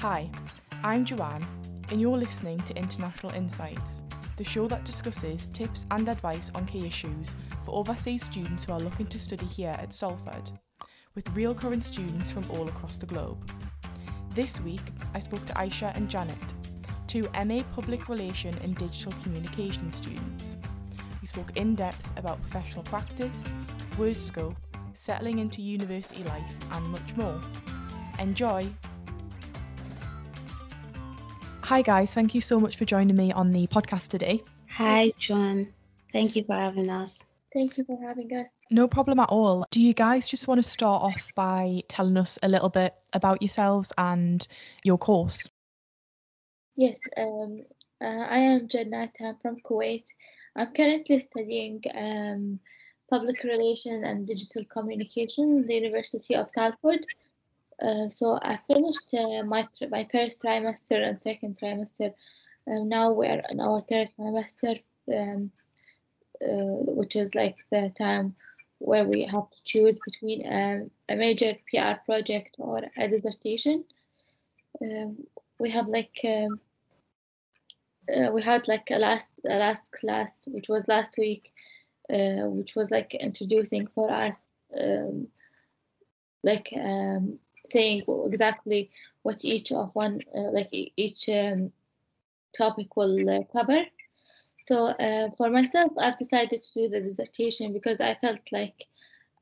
Hi, I'm Joanne, and you're listening to International Insights, the show that discusses tips and advice on key issues for overseas students who are looking to study here at Salford, with real current students from all across the globe. This week, I spoke to Aisha and Jannat, two MA Public Relation and Digital Communication students. We spoke in depth about professional practice, WordScope, settling into university life, and much more. Enjoy! Hi, guys. Thank you so much for joining me on the podcast today. Hi, John. Thank you for having us. Thank you for having us. No problem at all. Do you guys just want to start off by telling us a little bit about yourselves and your course? Yes, um, uh, I am Jannat. I'm from Kuwait. I'm currently studying um, public relation and digital communication in the University of Salford. Uh, so I finished uh, my my first trimester and second trimester. Uh, now we're in our third trimester, um, uh, which is like the time where we have to choose between um, a major PR project or a dissertation. Um, we have like um, uh, we had like a last a last class which was last week, uh, which was like introducing for us um, like um, saying exactly what each of one uh, like each um, topic will uh, cover. So uh, for myself, I've decided to do the dissertation because I felt like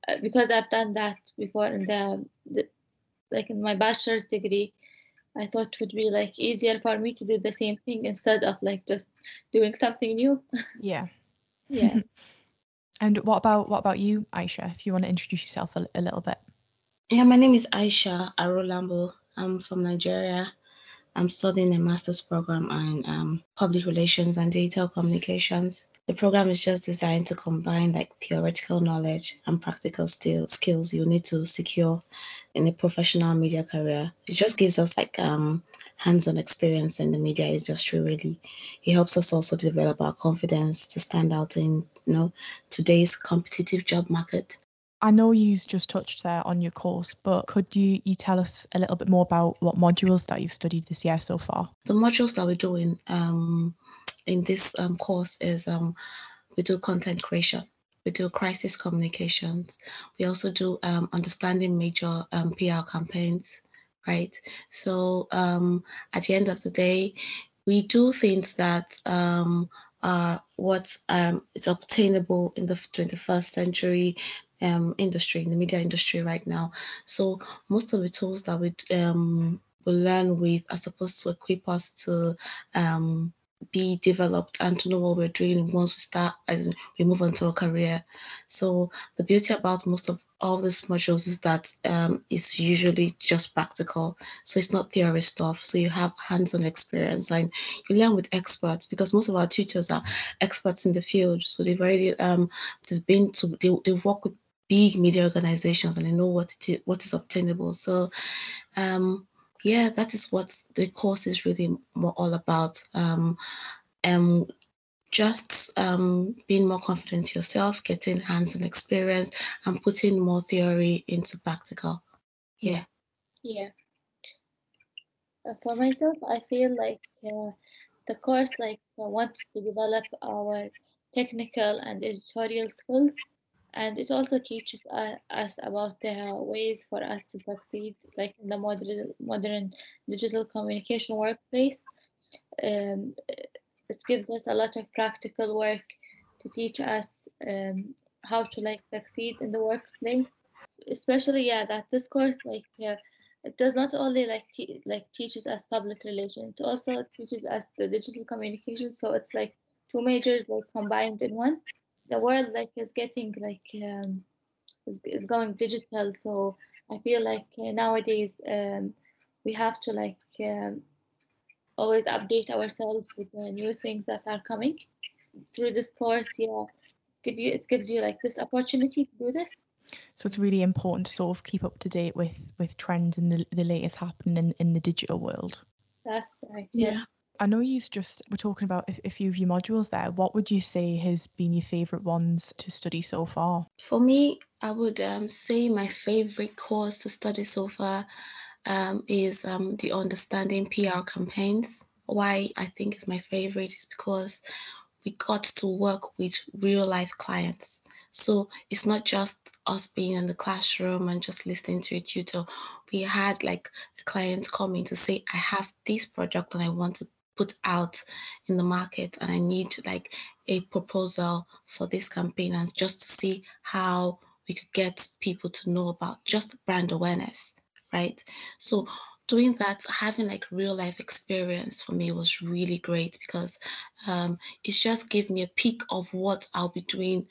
uh, because I've done that before in the, the like in my bachelor's degree, I thought it would be like easier for me to do the same thing instead of like just doing something new. Yeah. yeah. and what about what about you, Aisha? If you want to introduce yourself a, a little bit. Yeah, my name is Aisha Arolambo. I'm from Nigeria. I'm studying a master's program in um, public relations and digital communications. The program is just designed to combine like theoretical knowledge and practical skills you need to secure in a professional media career. It just gives us like um, hands-on experience in the media industry. Really, it helps us also develop our confidence to stand out in you know today's competitive job market. I know you just touched there on your course, but could you, you tell us a little bit more about what modules that you've studied this year so far? The modules that we're doing um, in this um, course is um, we do content creation, we do crisis communications, we also do um, understanding major um, PR campaigns, right? So um, at the end of the day, we do things that are what um, is obtainable in the 21st century um, industry, in the media industry right now. So most of the tools that we um, we learn with are supposed to equip us to um, be developed and to know what we're doing once we start as we move on to a career. So the beauty about most of all these modules is that um, it's usually just practical. So it's not theory stuff. So you have hands-on experience and you learn with experts because most of our teachers are experts in the field. So they've already um, they've been to they, they've worked with big media organizations and they know what it is, what is obtainable. So um, yeah, that is what the course is really more all about. Um, and just um, being more confident yourself, getting hands-on experience, and putting more theory into practical. Yeah. Yeah. Uh, for myself, I feel like uh, the course like uh, wants to develop our technical and editorial skills and it also teaches us about the ways for us to succeed like in the modern modern digital communication workplace. Um, it gives us a lot of practical work to teach us um, how to like succeed in the workplace. Especially yeah that this course like yeah, it does not only like te- like teaches us public relations it also teaches us the digital communication. So it's like two majors like combined in one the world like is getting like um, is, is going digital. So i feel like uh, nowadays um, we have to like um, always update ourselves with the new things that are coming through this course. Yeah. Give you it gives you like this opportunity to do this. So it's really important to sort of keep up to date with with trends and the, the latest happening in, in the digital world. That's right. Yeah. I know you just were talking about a, few of your modules there. What would you say has been your favourite ones to study so far? For me, I would um, say my favorite course to study so far um, is um, the understanding PR campaigns. Why I think is my favorite is because we got to work with real life clients. So it's not just us being in the classroom and just listening to a tutor. We had like a client coming to say, I have this project and I want to put out in the market and I need like a proposal for this campaign and just to see how we could get people to know about just brand awareness, right? So doing that, having like real life experience for me was really great because um, it just gave me a peek of what I'll be doing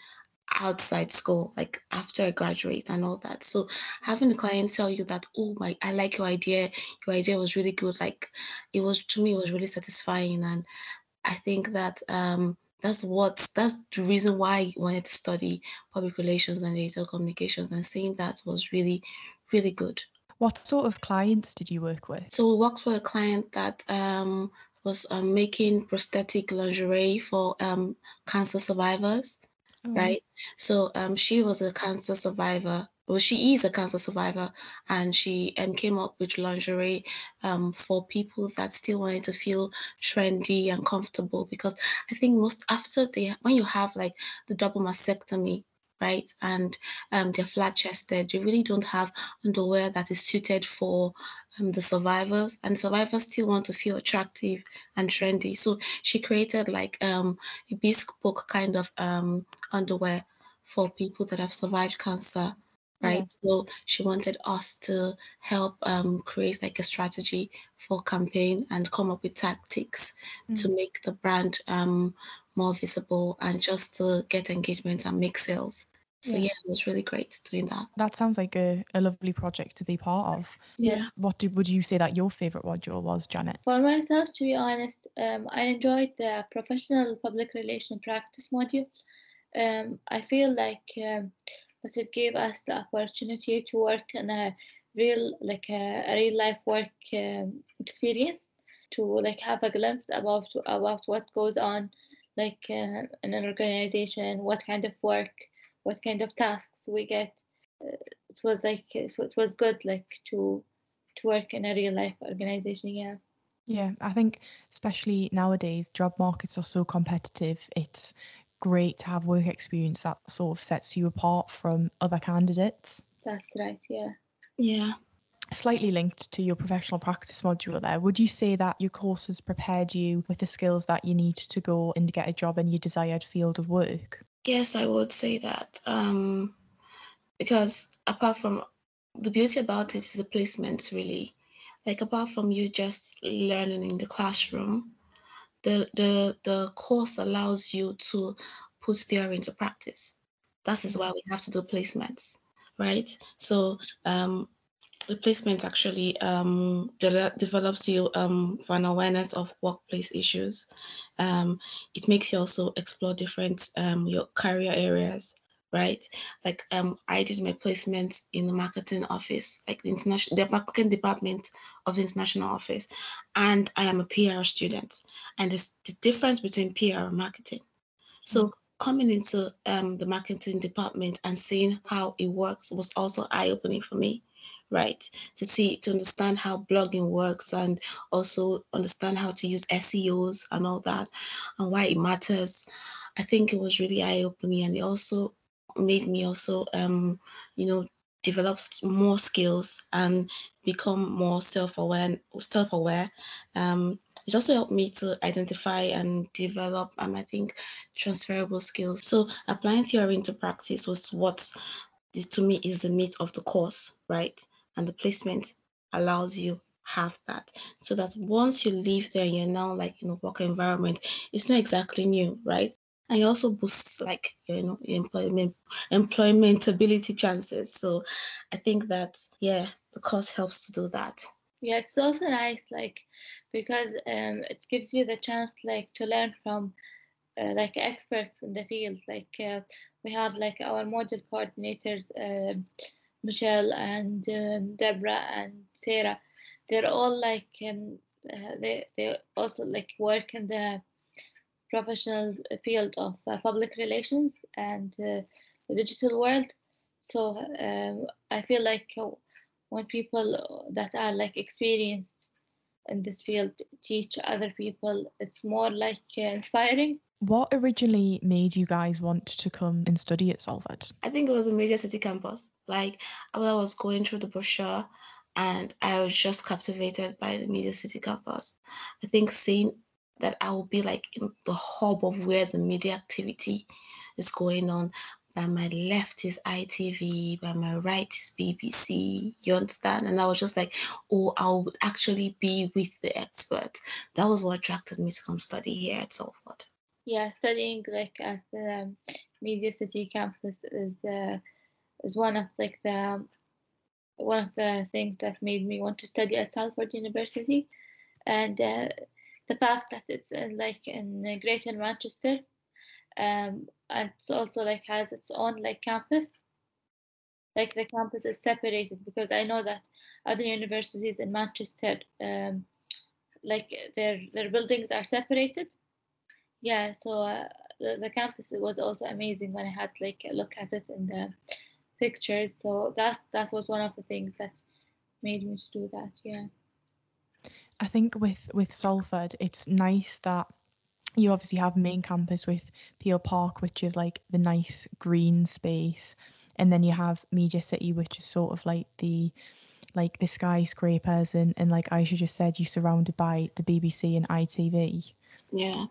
outside school, like after I graduate and all that. So having the client tell you that, oh my, I like your idea, your idea was really good. Like it was to me, it was really satisfying. And I think that um that's what that's the reason why I wanted to study public relations and digital communications and seeing that was really, really good. What sort of clients did you work with? So we worked with a client that um, was um, making prosthetic lingerie for um, cancer survivors oh. right? So um, she was a cancer survivor. Well, she is a cancer survivor, and she um, came up with lingerie um, for people that still wanted to feel trendy and comfortable. Because I think most after they, when you have like the double mastectomy, right? And um, they're flat chested. They really don't have underwear that is suited for um, the survivors, and survivors still want to feel attractive and trendy. So she created like um, a bespoke kind of um, underwear for people that have survived cancer. Right, yeah. so she wanted us to help um, create like a strategy for campaign and come up with tactics mm. to make the brand um, more visible and just to get engagement and make sales. So yeah. yeah, it was really great doing that. That sounds like a, a lovely project to be part of. Yeah. What did, would you say that your favourite module was, Jannat? For myself, to be honest, um, I enjoyed the professional public relation practice module. Um, I feel like um, that it gave us the opportunity to work in a real, like a, a real life work um, experience, to like have a glimpse about about what goes on, like uh, in an organization, what kind of work what kind of tasks we get. Uh, it was like so it was good like to to work in a real life organization. Yeah. Yeah, I think especially nowadays, job markets are so competitive. It's great to have work experience that sort of sets you apart from other candidates. That's right. Yeah. Yeah. Slightly linked to your professional practice module there, would you say that your course has prepared you with the skills that you need to go and get a job in your desired field of work? Yes, I would say that. Um, because apart from the beauty about it is the placements, really. Like apart from you just learning in the classroom, the the the course allows you to put theory into practice. That is why we have to do placements, right? So um, replacement actually um, de- develops you um, for an awareness of workplace issues. Um, it makes you also explore different um, your career areas, right? Like um, I did my placement in the marketing office, like the international, the marketing department of the international office, and I am a PR student, and there's the difference between PR and marketing. So. Mm-hmm coming into um, the marketing department and seeing how it works was also eye-opening for me right? To see, to understand how blogging works and also understand how to use SEOs and all that and why it matters. I think it was really eye opening and it also made me also, um, you know, develop more skills and become more self-aware self-aware um, it also helped me to identify and develop um, i think transferable skills so applying theory into practice was what to me is the meat of the course right? And the placement allows you have that. So that once you leave there you're now like in a work environment it's not exactly new right? And it also boosts like you know employment employmentability chances. So i think that yeah the course helps to do that. Yeah it's also nice like because um it gives you the chance like to learn from like experts in the field like uh, we have like our module coordinators uh, Michelle and um, Deborah and Sarah, they're all like um, uh, they they also like work in the professional field of uh, public relations and uh, the digital world. So um, I feel like when people that are like experienced in this field teach other people, it's more like uh, inspiring. What originally made you guys want to come and study at Salford? I think it was a Media City campus. Like when I was going through the brochure and I was just captivated by the Media City campus. I think seeing that I will be like in the hub of where the media activity is going on. By my left is ITV, by my right is BBC. You understand? And I was just like, oh, I would actually be with the experts. That was what attracted me to come study here at Salford. Yeah, studying like at the um, Media City campus is the is one of like the one of the things that made me want to study at Salford University, and uh, the fact that it's in, like in Greater Manchester, um, and it's also like has its own like campus. Like the campus is separated because I know that other universities in Manchester, um, like their their buildings are separated. Yeah, so uh, the, the campus was also amazing when I had like a look at it in the pictures. So that that was one of the things that made me to do that. Yeah. I think with with Salford, it's nice that you obviously have main campus with Peel Park, which is like the nice green space, and then you have Media City, which is sort of like the like the skyscrapers and and like Aisha just said, you're surrounded by the BBC and ITV. Yeah.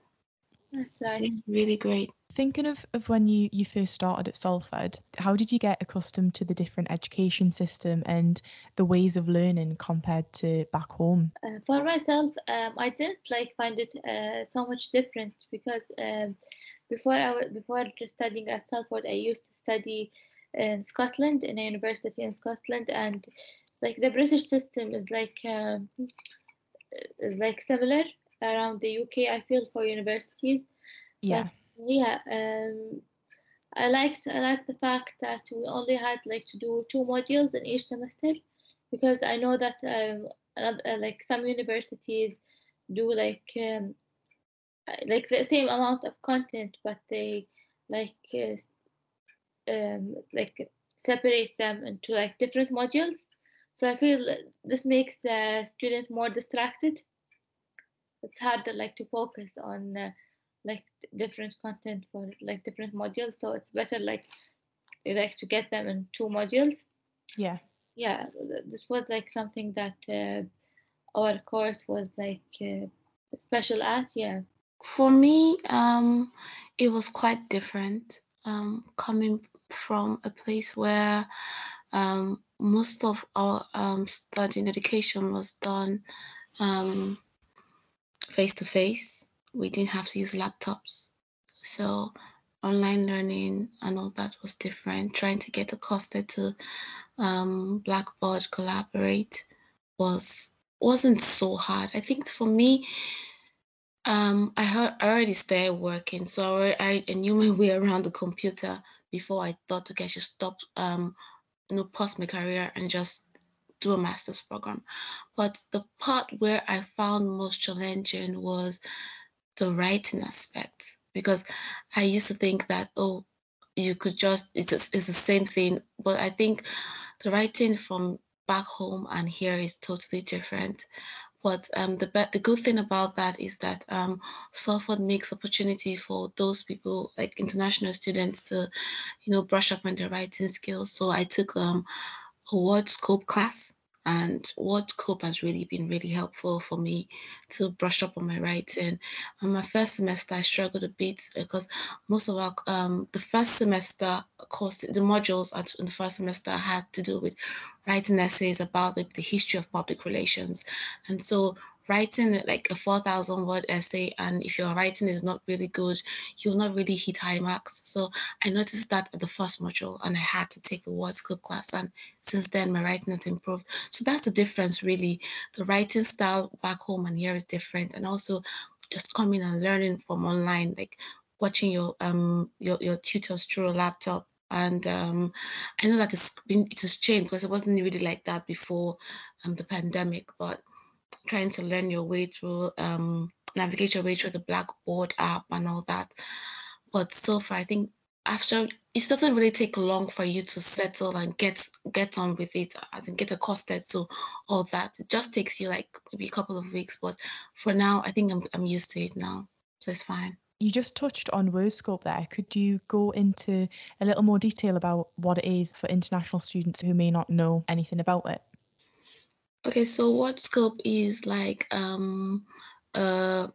That's nice. It's really great. Thinking of, of when you, you first started at Salford, how did you get accustomed to the different education system and the ways of learning compared to back home? Uh, for myself, um, I didn't like find it uh, so much different because um, before I w- before studying at Salford, I used to study in Scotland in a university in Scotland, and like the British system is like um, is like similar around the UK. I feel for universities. Yeah. But, yeah. Um, I liked I liked the fact that we only had like to do two modules in each semester, because I know that um, uh, like some universities do like um, like the same amount of content, but they like uh, um, like separate them into like different modules. So I feel this makes the student more distracted it's harder like to focus on uh, like different content for like different modules so it's better like like to get them in two modules Yeah. yeah this was like something that uh, our course was like uh, special at yeah For me, um, it was quite different. Um, coming from a place where um, most of our um, study and education was done um, face to face. We didn't have to use laptops. So online learning and all that was different. Trying to get accosted to um, Blackboard Collaborate was wasn't so hard. I think for me, um, I heard I already started working, so I, I knew my way around the computer before I thought, okay, I should stop, um, you know, pause my career and just do a master's program. But the part where I found most challenging was the writing aspect because I used to think that oh you could just it's it's the same thing. But I think the writing from back home and here is totally different. But um, the the good thing about that is that um, Salford makes opportunity for those people like international students to you know brush up on their writing skills. So I took um, WordScope class and WordScope has really been really helpful for me to brush up on my writing. On my first semester i struggled a bit because most of our um the first semester course the modules in the first semester had to do with writing essays about the, the history of public relations. And so writing like a 4000 word essay and if your writing is not really good you'll not really hit high marks. So i noticed that at the first module and i had to take the WordScope class and since then my writing has improved. So that's the difference really. The writing style back home and here is different and also just coming and learning from online like watching your um your, your tutors through a laptop. And um, I know that it's been it has changed because it wasn't really like that before um, the pandemic. But trying to learn your way through, um, navigate your way through the Blackboard app and all that. But so far, I think after it doesn't really take long for you to settle and get get on with it in get accosted to all that it just takes you like maybe a couple of weeks but for now i think i'm, I'm used to it now so it's fine you just touched on WordScope there. Could you go into a little more detail about what it is for international students who may not know anything about it? Okay, so WordScope is like um, a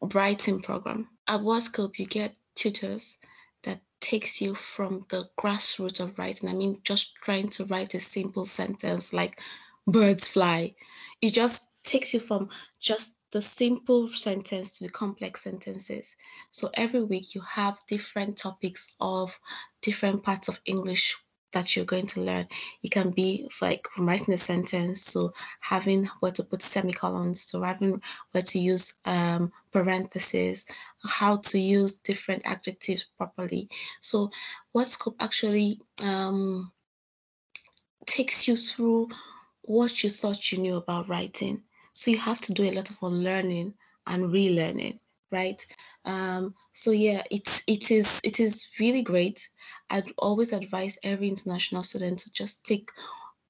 writing program. At WordScope, you get tutors that takes you from the grassroots of writing. I mean, just trying to write a simple sentence like birds fly. It just takes you from just the simple sentence to the complex sentences. So every week you have different topics of different parts of English that you're going to learn. It can be like from writing a sentence, so having where to put semicolons, so having where to use um, parentheses, how to use different adjectives properly. So WordScope actually um, takes you through what you thought you knew about writing. So you have to do a lot of unlearning and relearning, right? Um, so yeah, it's it is it is really great. I'd always advise every international student to just take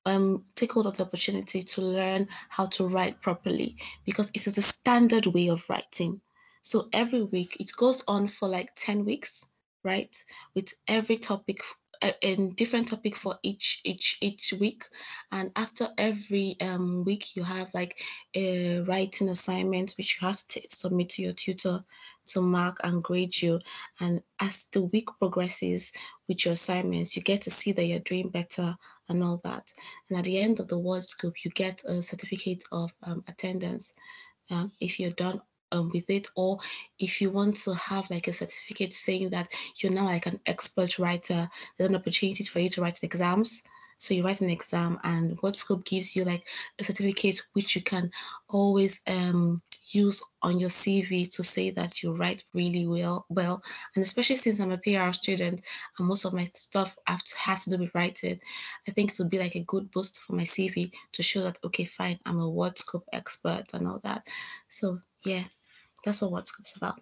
um, take hold of the opportunity to learn how to write properly because it is a standard way of writing. So every week it goes on for like 10 weeks, right? With every topic a, different topic for each each each week. And after every um, week you have like a writing assignment which you have to submit to your tutor to mark and grade you. And as the week progresses with your assignments you get to see that you're doing better and all that. And at the end of the WordScope you get a certificate of um, attendance. Um, if you're done um, with it or if you want to have like a certificate saying that you're now like an expert writer there's an opportunity for you to write exams so you write an exam and WordScope gives you like a certificate which you can always um, use on your CV to say that you write really well. Well, and especially since I'm a PR student and most of my stuff has to do with writing, I think it would be like a good boost for my CV to show that okay, fine, I'm a WordScope expert and all that. So yeah, that's what WordScope's about.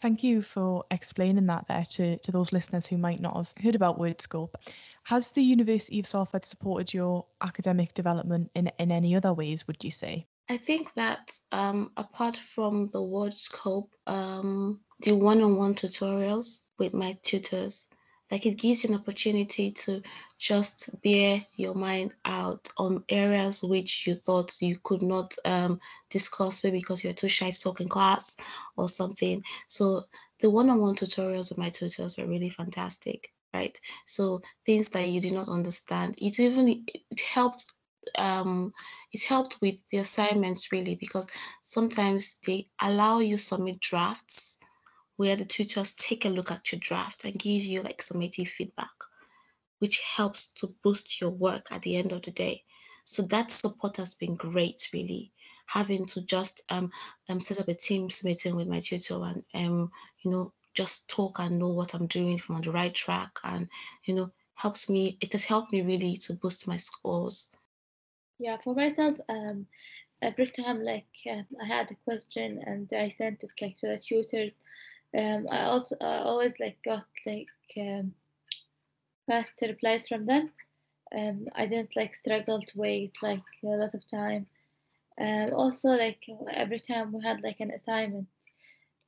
Thank you for explaining that there to, to those listeners who might not have heard about WordScope. Has the University of Salford supported your academic development in, in any other ways, would you say? I think that um, apart from the WordScope, um, the one on one tutorials with my tutors like it gives you an opportunity to just bear your mind out on areas which you thought you could not um, discuss maybe because you're too shy to talk in class or something. So the one-on-one tutorials with my tutors were really fantastic right? So things that you did not understand it even it helped um it helped with the assignments really because sometimes they allow you submit drafts where the tutors take a look at your draft and give you like summative feedback, which helps to boost your work at the end of the day. So that support has been great, really. Having to just um, um set up a Teams meeting with my tutor and um you know just talk and know what I'm doing if I'm on the right track and you know helps me. It has helped me really to boost my scores. Yeah, for myself, um, every time like uh, I had a question and I sent it like to the tutors, um, I also I always like got like um, fast replies from them. Um, I didn't like struggle to wait like a lot of time. Um, also like every time we had like an assignment,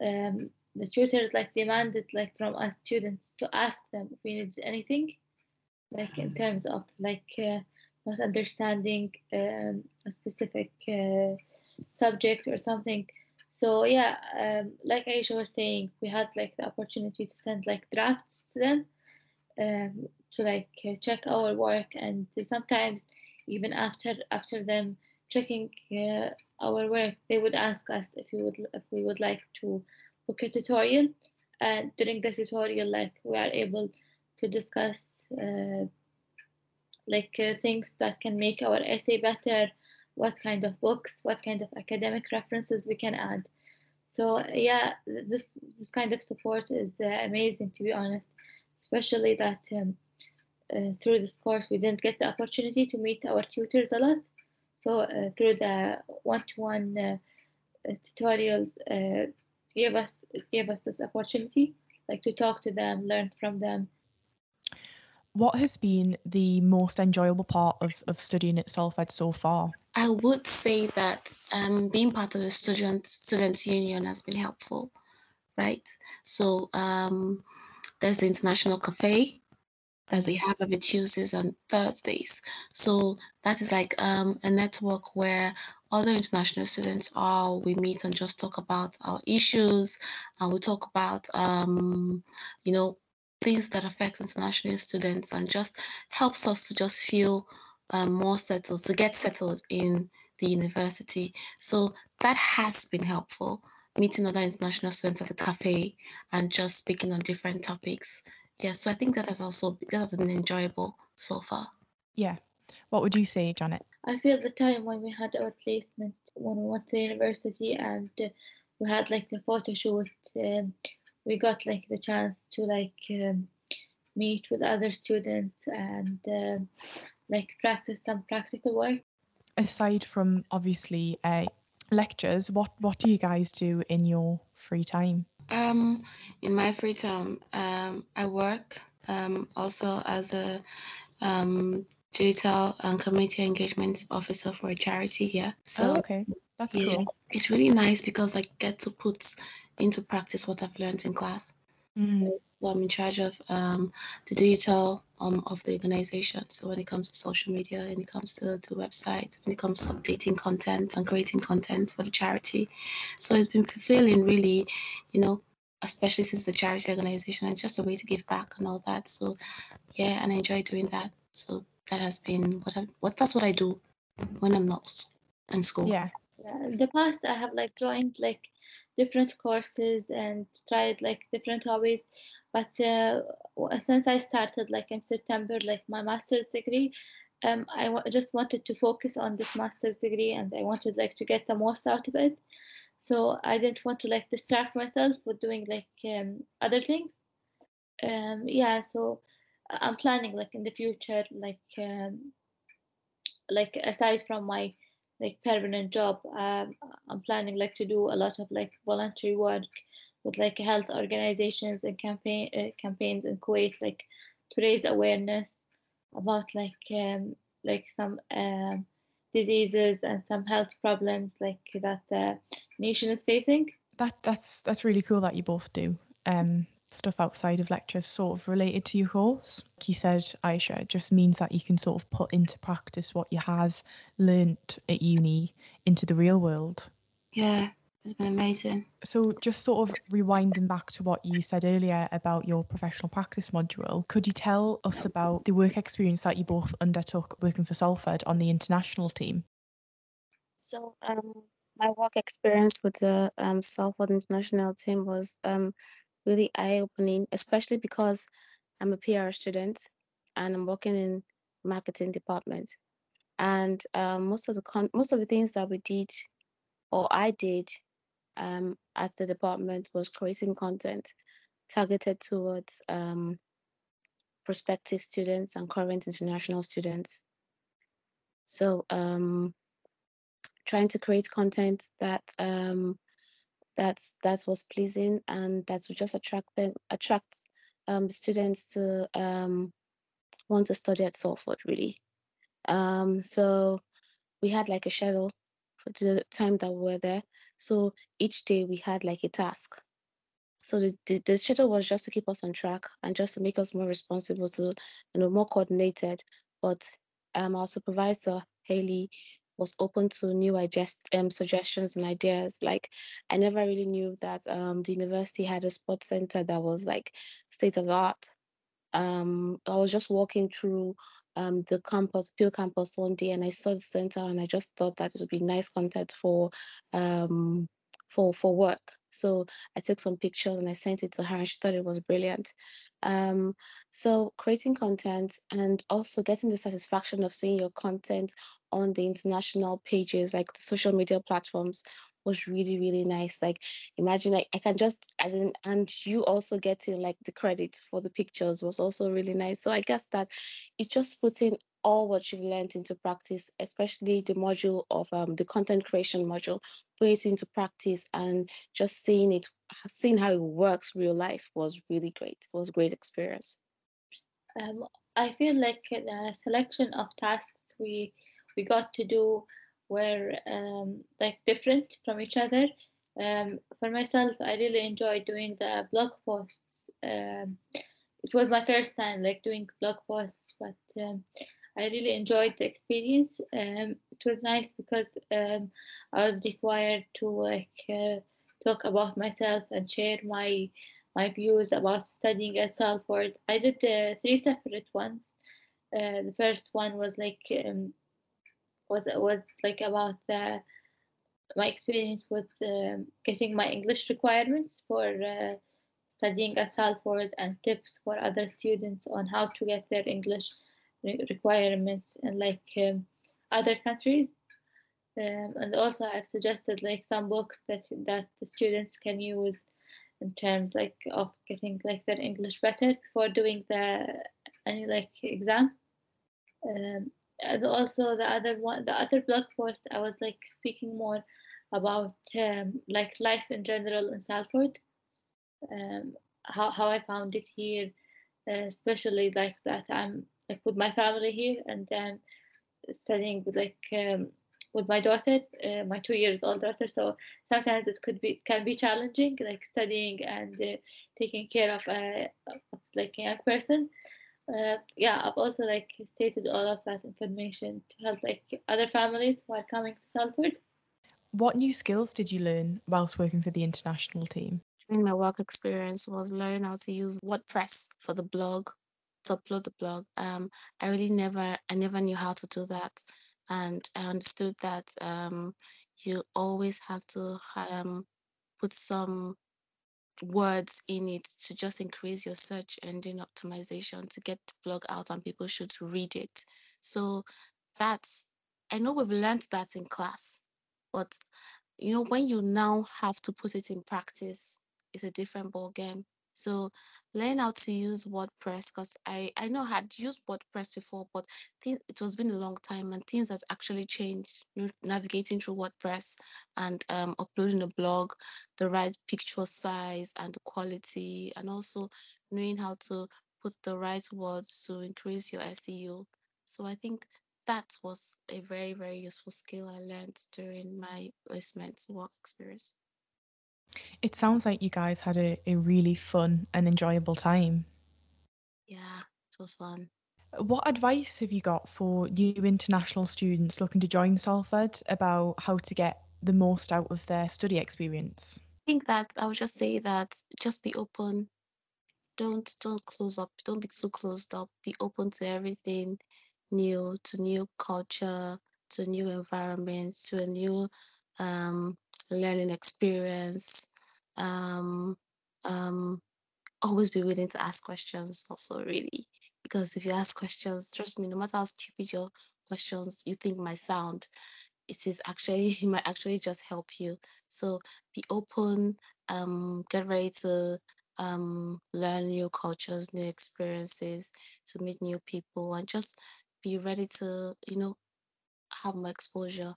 um, the tutors like demanded like from us students to ask them if we needed anything, like in terms of like uh, not understanding um, a specific uh, subject or something. So yeah, um, like Aisha was saying, we had like the opportunity to send like drafts to them um, to like uh, check our work, and sometimes even after after them checking uh, our work, they would ask us if we would if we would like to book a tutorial. And during the tutorial, like we are able to discuss uh, like uh, things that can make our essay better what kind of books, what kind of academic references we can add. So yeah, this this kind of support is uh, amazing to be honest, especially that um, uh, through this course we didn't get the opportunity to meet our tutors a lot. So uh, through the one-to-one uh, tutorials, uh, gave us gave us this opportunity. like to talk to them, learn from them. What has been the most enjoyable part of, of studying at Salford so far? I would say that um, being part of the student students union has been helpful, right? So um, there's the international cafe that we have every Tuesdays and Thursdays. So that is like um, a network where other international students are. We meet and just talk about our issues, and we talk about um, you know things that affect international students, and just helps us to just feel um, more settled, to get settled in the university. So that has been helpful. Meeting other international students at the cafe and just speaking on different topics yeah, so I think that has also that has been enjoyable so far. Yeah. What would you say, Jannat? I feel the time when we had our placement when we went to university and uh, we had like the photo shoot, um, we got like the chance to like um, meet with other students and uh, like practice some practical work. Aside from obviously uh, lectures, what what do you guys do in your free time? Um, in my free time, um, I work um, also as a um, digital and community engagement officer for a charity here. So, oh, okay, that's yeah, cool. It's really nice because I get to put into practice what I've learned in class. Mm. So I'm in charge of um, the digital um, of the organization. So when it comes to social media, when it comes to the website, when it comes to updating content and creating content for the charity. So it's been fulfilling really, you know, especially since the charity organization. It's just a way to give back and all that. So yeah, and I enjoy doing that. So that has been what I what that's what I do when I'm not in school. Yeah. In the past I have like joined like different courses and tried like different hobbies but uh, since I started like in September, like my master's degree, um, I w- just wanted to focus on this master's degree and I wanted like to get the most out of it. So I didn't want to like distract myself with doing like um, other things. Um, yeah, so I'm planning like in the future, like um, like aside from my like permanent job, um, I'm planning like to do a lot of like voluntary work with like health organizations and campaign uh, campaigns in Kuwait, like to raise awareness about like um, like some um, diseases and some health problems like that the nation is facing. That that's that's really cool that you both do um, stuff outside of lectures, sort of related to your course. Like you said, Aisha, it just means that you can sort of put into practice what you have learnt at uni into the real world. Yeah, it's been amazing. So, just sort of rewinding back to what you said earlier about your professional practice module, could you tell us about the work experience that you both undertook working for Salford on the international team? So, um, my work experience with the um, Salford international team was um, really eye opening, especially because I'm a PR student and I'm working in marketing department. And um, most of the con- most of the things that we did or I did um, at the department was creating content targeted towards um, prospective students and current international students. So um, trying to create content that um, that's that was pleasing and that would just attract them attract um, students to um, want to study at Salford really. Um, so we had like a schedule for the time that we were there. So each day we had like a task. So the, the, the was just to keep us on track and just to make us more responsible to, you know, more coordinated. But um, our supervisor, Haley, was open to new adjust, um, suggestions and ideas. Like I never really knew that um, the university had a sports center that was like state of art. Um, I was just walking through um, the campus, Peel campus one day, and I saw the center, and I just thought that it would be nice content for um, for for work. So I took some pictures and I sent it to her, and she thought it was brilliant. Um, so creating content and also getting the satisfaction of seeing your content on the international pages, like the social media platforms, was really really nice like imagine like i can just as in and you also getting like the credit for the pictures was also really nice so i guess that it's just putting all what you've learned into practice especially the module of um, the content creation module put it into practice and just seeing it seeing how it works real life was really great. It was a great experience. Um, I feel like the selection of tasks we we got to do were um, like different from each other. Um, for myself, I really enjoyed doing the blog posts. Um, it was my first time like doing blog posts, but um, I really enjoyed the experience. Um, it was nice because um, I was required to like uh, talk about myself and share my my views about studying at Salford. I did uh, three separate ones. Uh, the first one was like um, was was like about the, my experience with um, getting my English requirements for uh, studying at Salford and tips for other students on how to get their English re- requirements in like um, other countries. Um, and also I've suggested like some books that that the students can use in terms like of getting like their English better before doing the any like exam. Um, and also the other one, the other blog post, I was like speaking more about um, like life in general in Salford, um, how how I found it here, uh, especially like that I'm like with my family here and then studying with like um, with my daughter, uh, my two years old daughter. So sometimes it could be can be challenging, like studying and uh, taking care of a of, like a young person. Uh, yeah, I've also like stated all of that information to help like other families who are coming to Salford. What new skills did you learn whilst working for the international team? During my work experience was learning how to use WordPress for the blog, to upload the blog. Um, I really never, I never knew how to do that, and I understood that um, you always have to um, put some words in it to just increase your search engine optimization to get the blog out and people should read it. So that's I know we've learned that in class, but you know when you now have to put it in practice, it's a different ball game. So learn how to use WordPress because I, I know I had used WordPress before, but th- it was been a long time and things has actually changed. Navigating through WordPress and um, uploading a blog, the right picture size and the quality, and also knowing how to put the right words to increase your SEO. So I think that was a very, very useful skill I learned during my placement work experience. It sounds like you guys had a, a really fun and enjoyable time. Yeah, it was fun. What advice have you got for new international students looking to join Salford about how to get the most out of their study experience? I think that I would just say that just be open. Don't don't close up. Don't be too closed up. Be open to everything new, to new culture, to new environment, to a new um, learning experience. Um, um, always be willing to ask questions also really because if you ask questions trust me no matter how stupid your questions you think might sound it is actually it might actually just help you so be open um get ready to um learn new cultures new experiences to meet new people and just be ready to you know have more exposure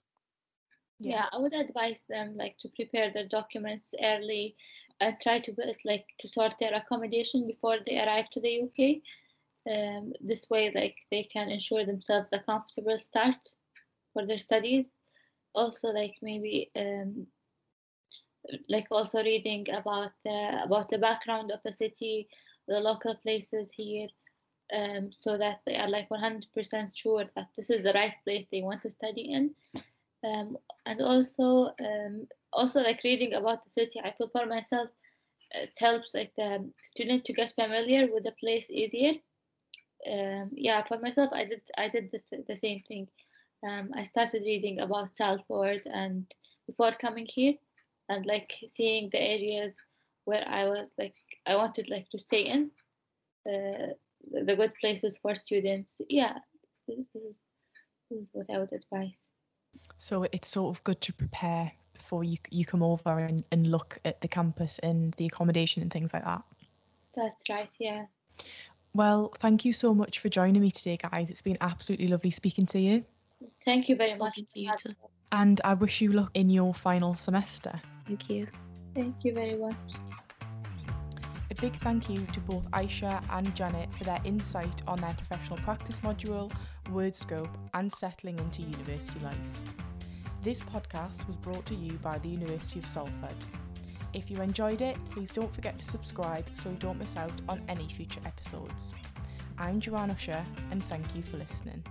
yeah. yeah. i would advise them like to prepare their documents early and try to like to sort their accommodation before they arrive to the uk um, this way like they can ensure themselves a comfortable start for their studies also like maybe um, like also reading about the about the background of the city the local places here um, so that they are like 100% sure that this is the right place they want to study in um, and also um, also like reading about the city i feel for myself it helps like the student to get familiar with the place easier. Um, yeah for myself i did i did this, the same thing. Um, i started reading about salford and before coming here and like seeing the areas where i was like i wanted like to stay in uh, the good places for students. Yeah this is, this is what i would advise so it's sort of good to prepare before you you come over and, and look at the campus and the accommodation and things like that. That's right, yeah. Well, thank you so much for joining me today, guys. It's been absolutely lovely speaking to you. Thank you very much. To you too. And I wish you luck in your final semester. Thank you. Thank you very much. A big thank you to both Aisha and Jannat for their insight on their professional practice module, WordScope, and settling into university life. This podcast was brought to you by the University of Salford. If you enjoyed it, please don't forget to subscribe so you don't miss out on any future episodes. I'm Joanne Usher, and thank you for listening.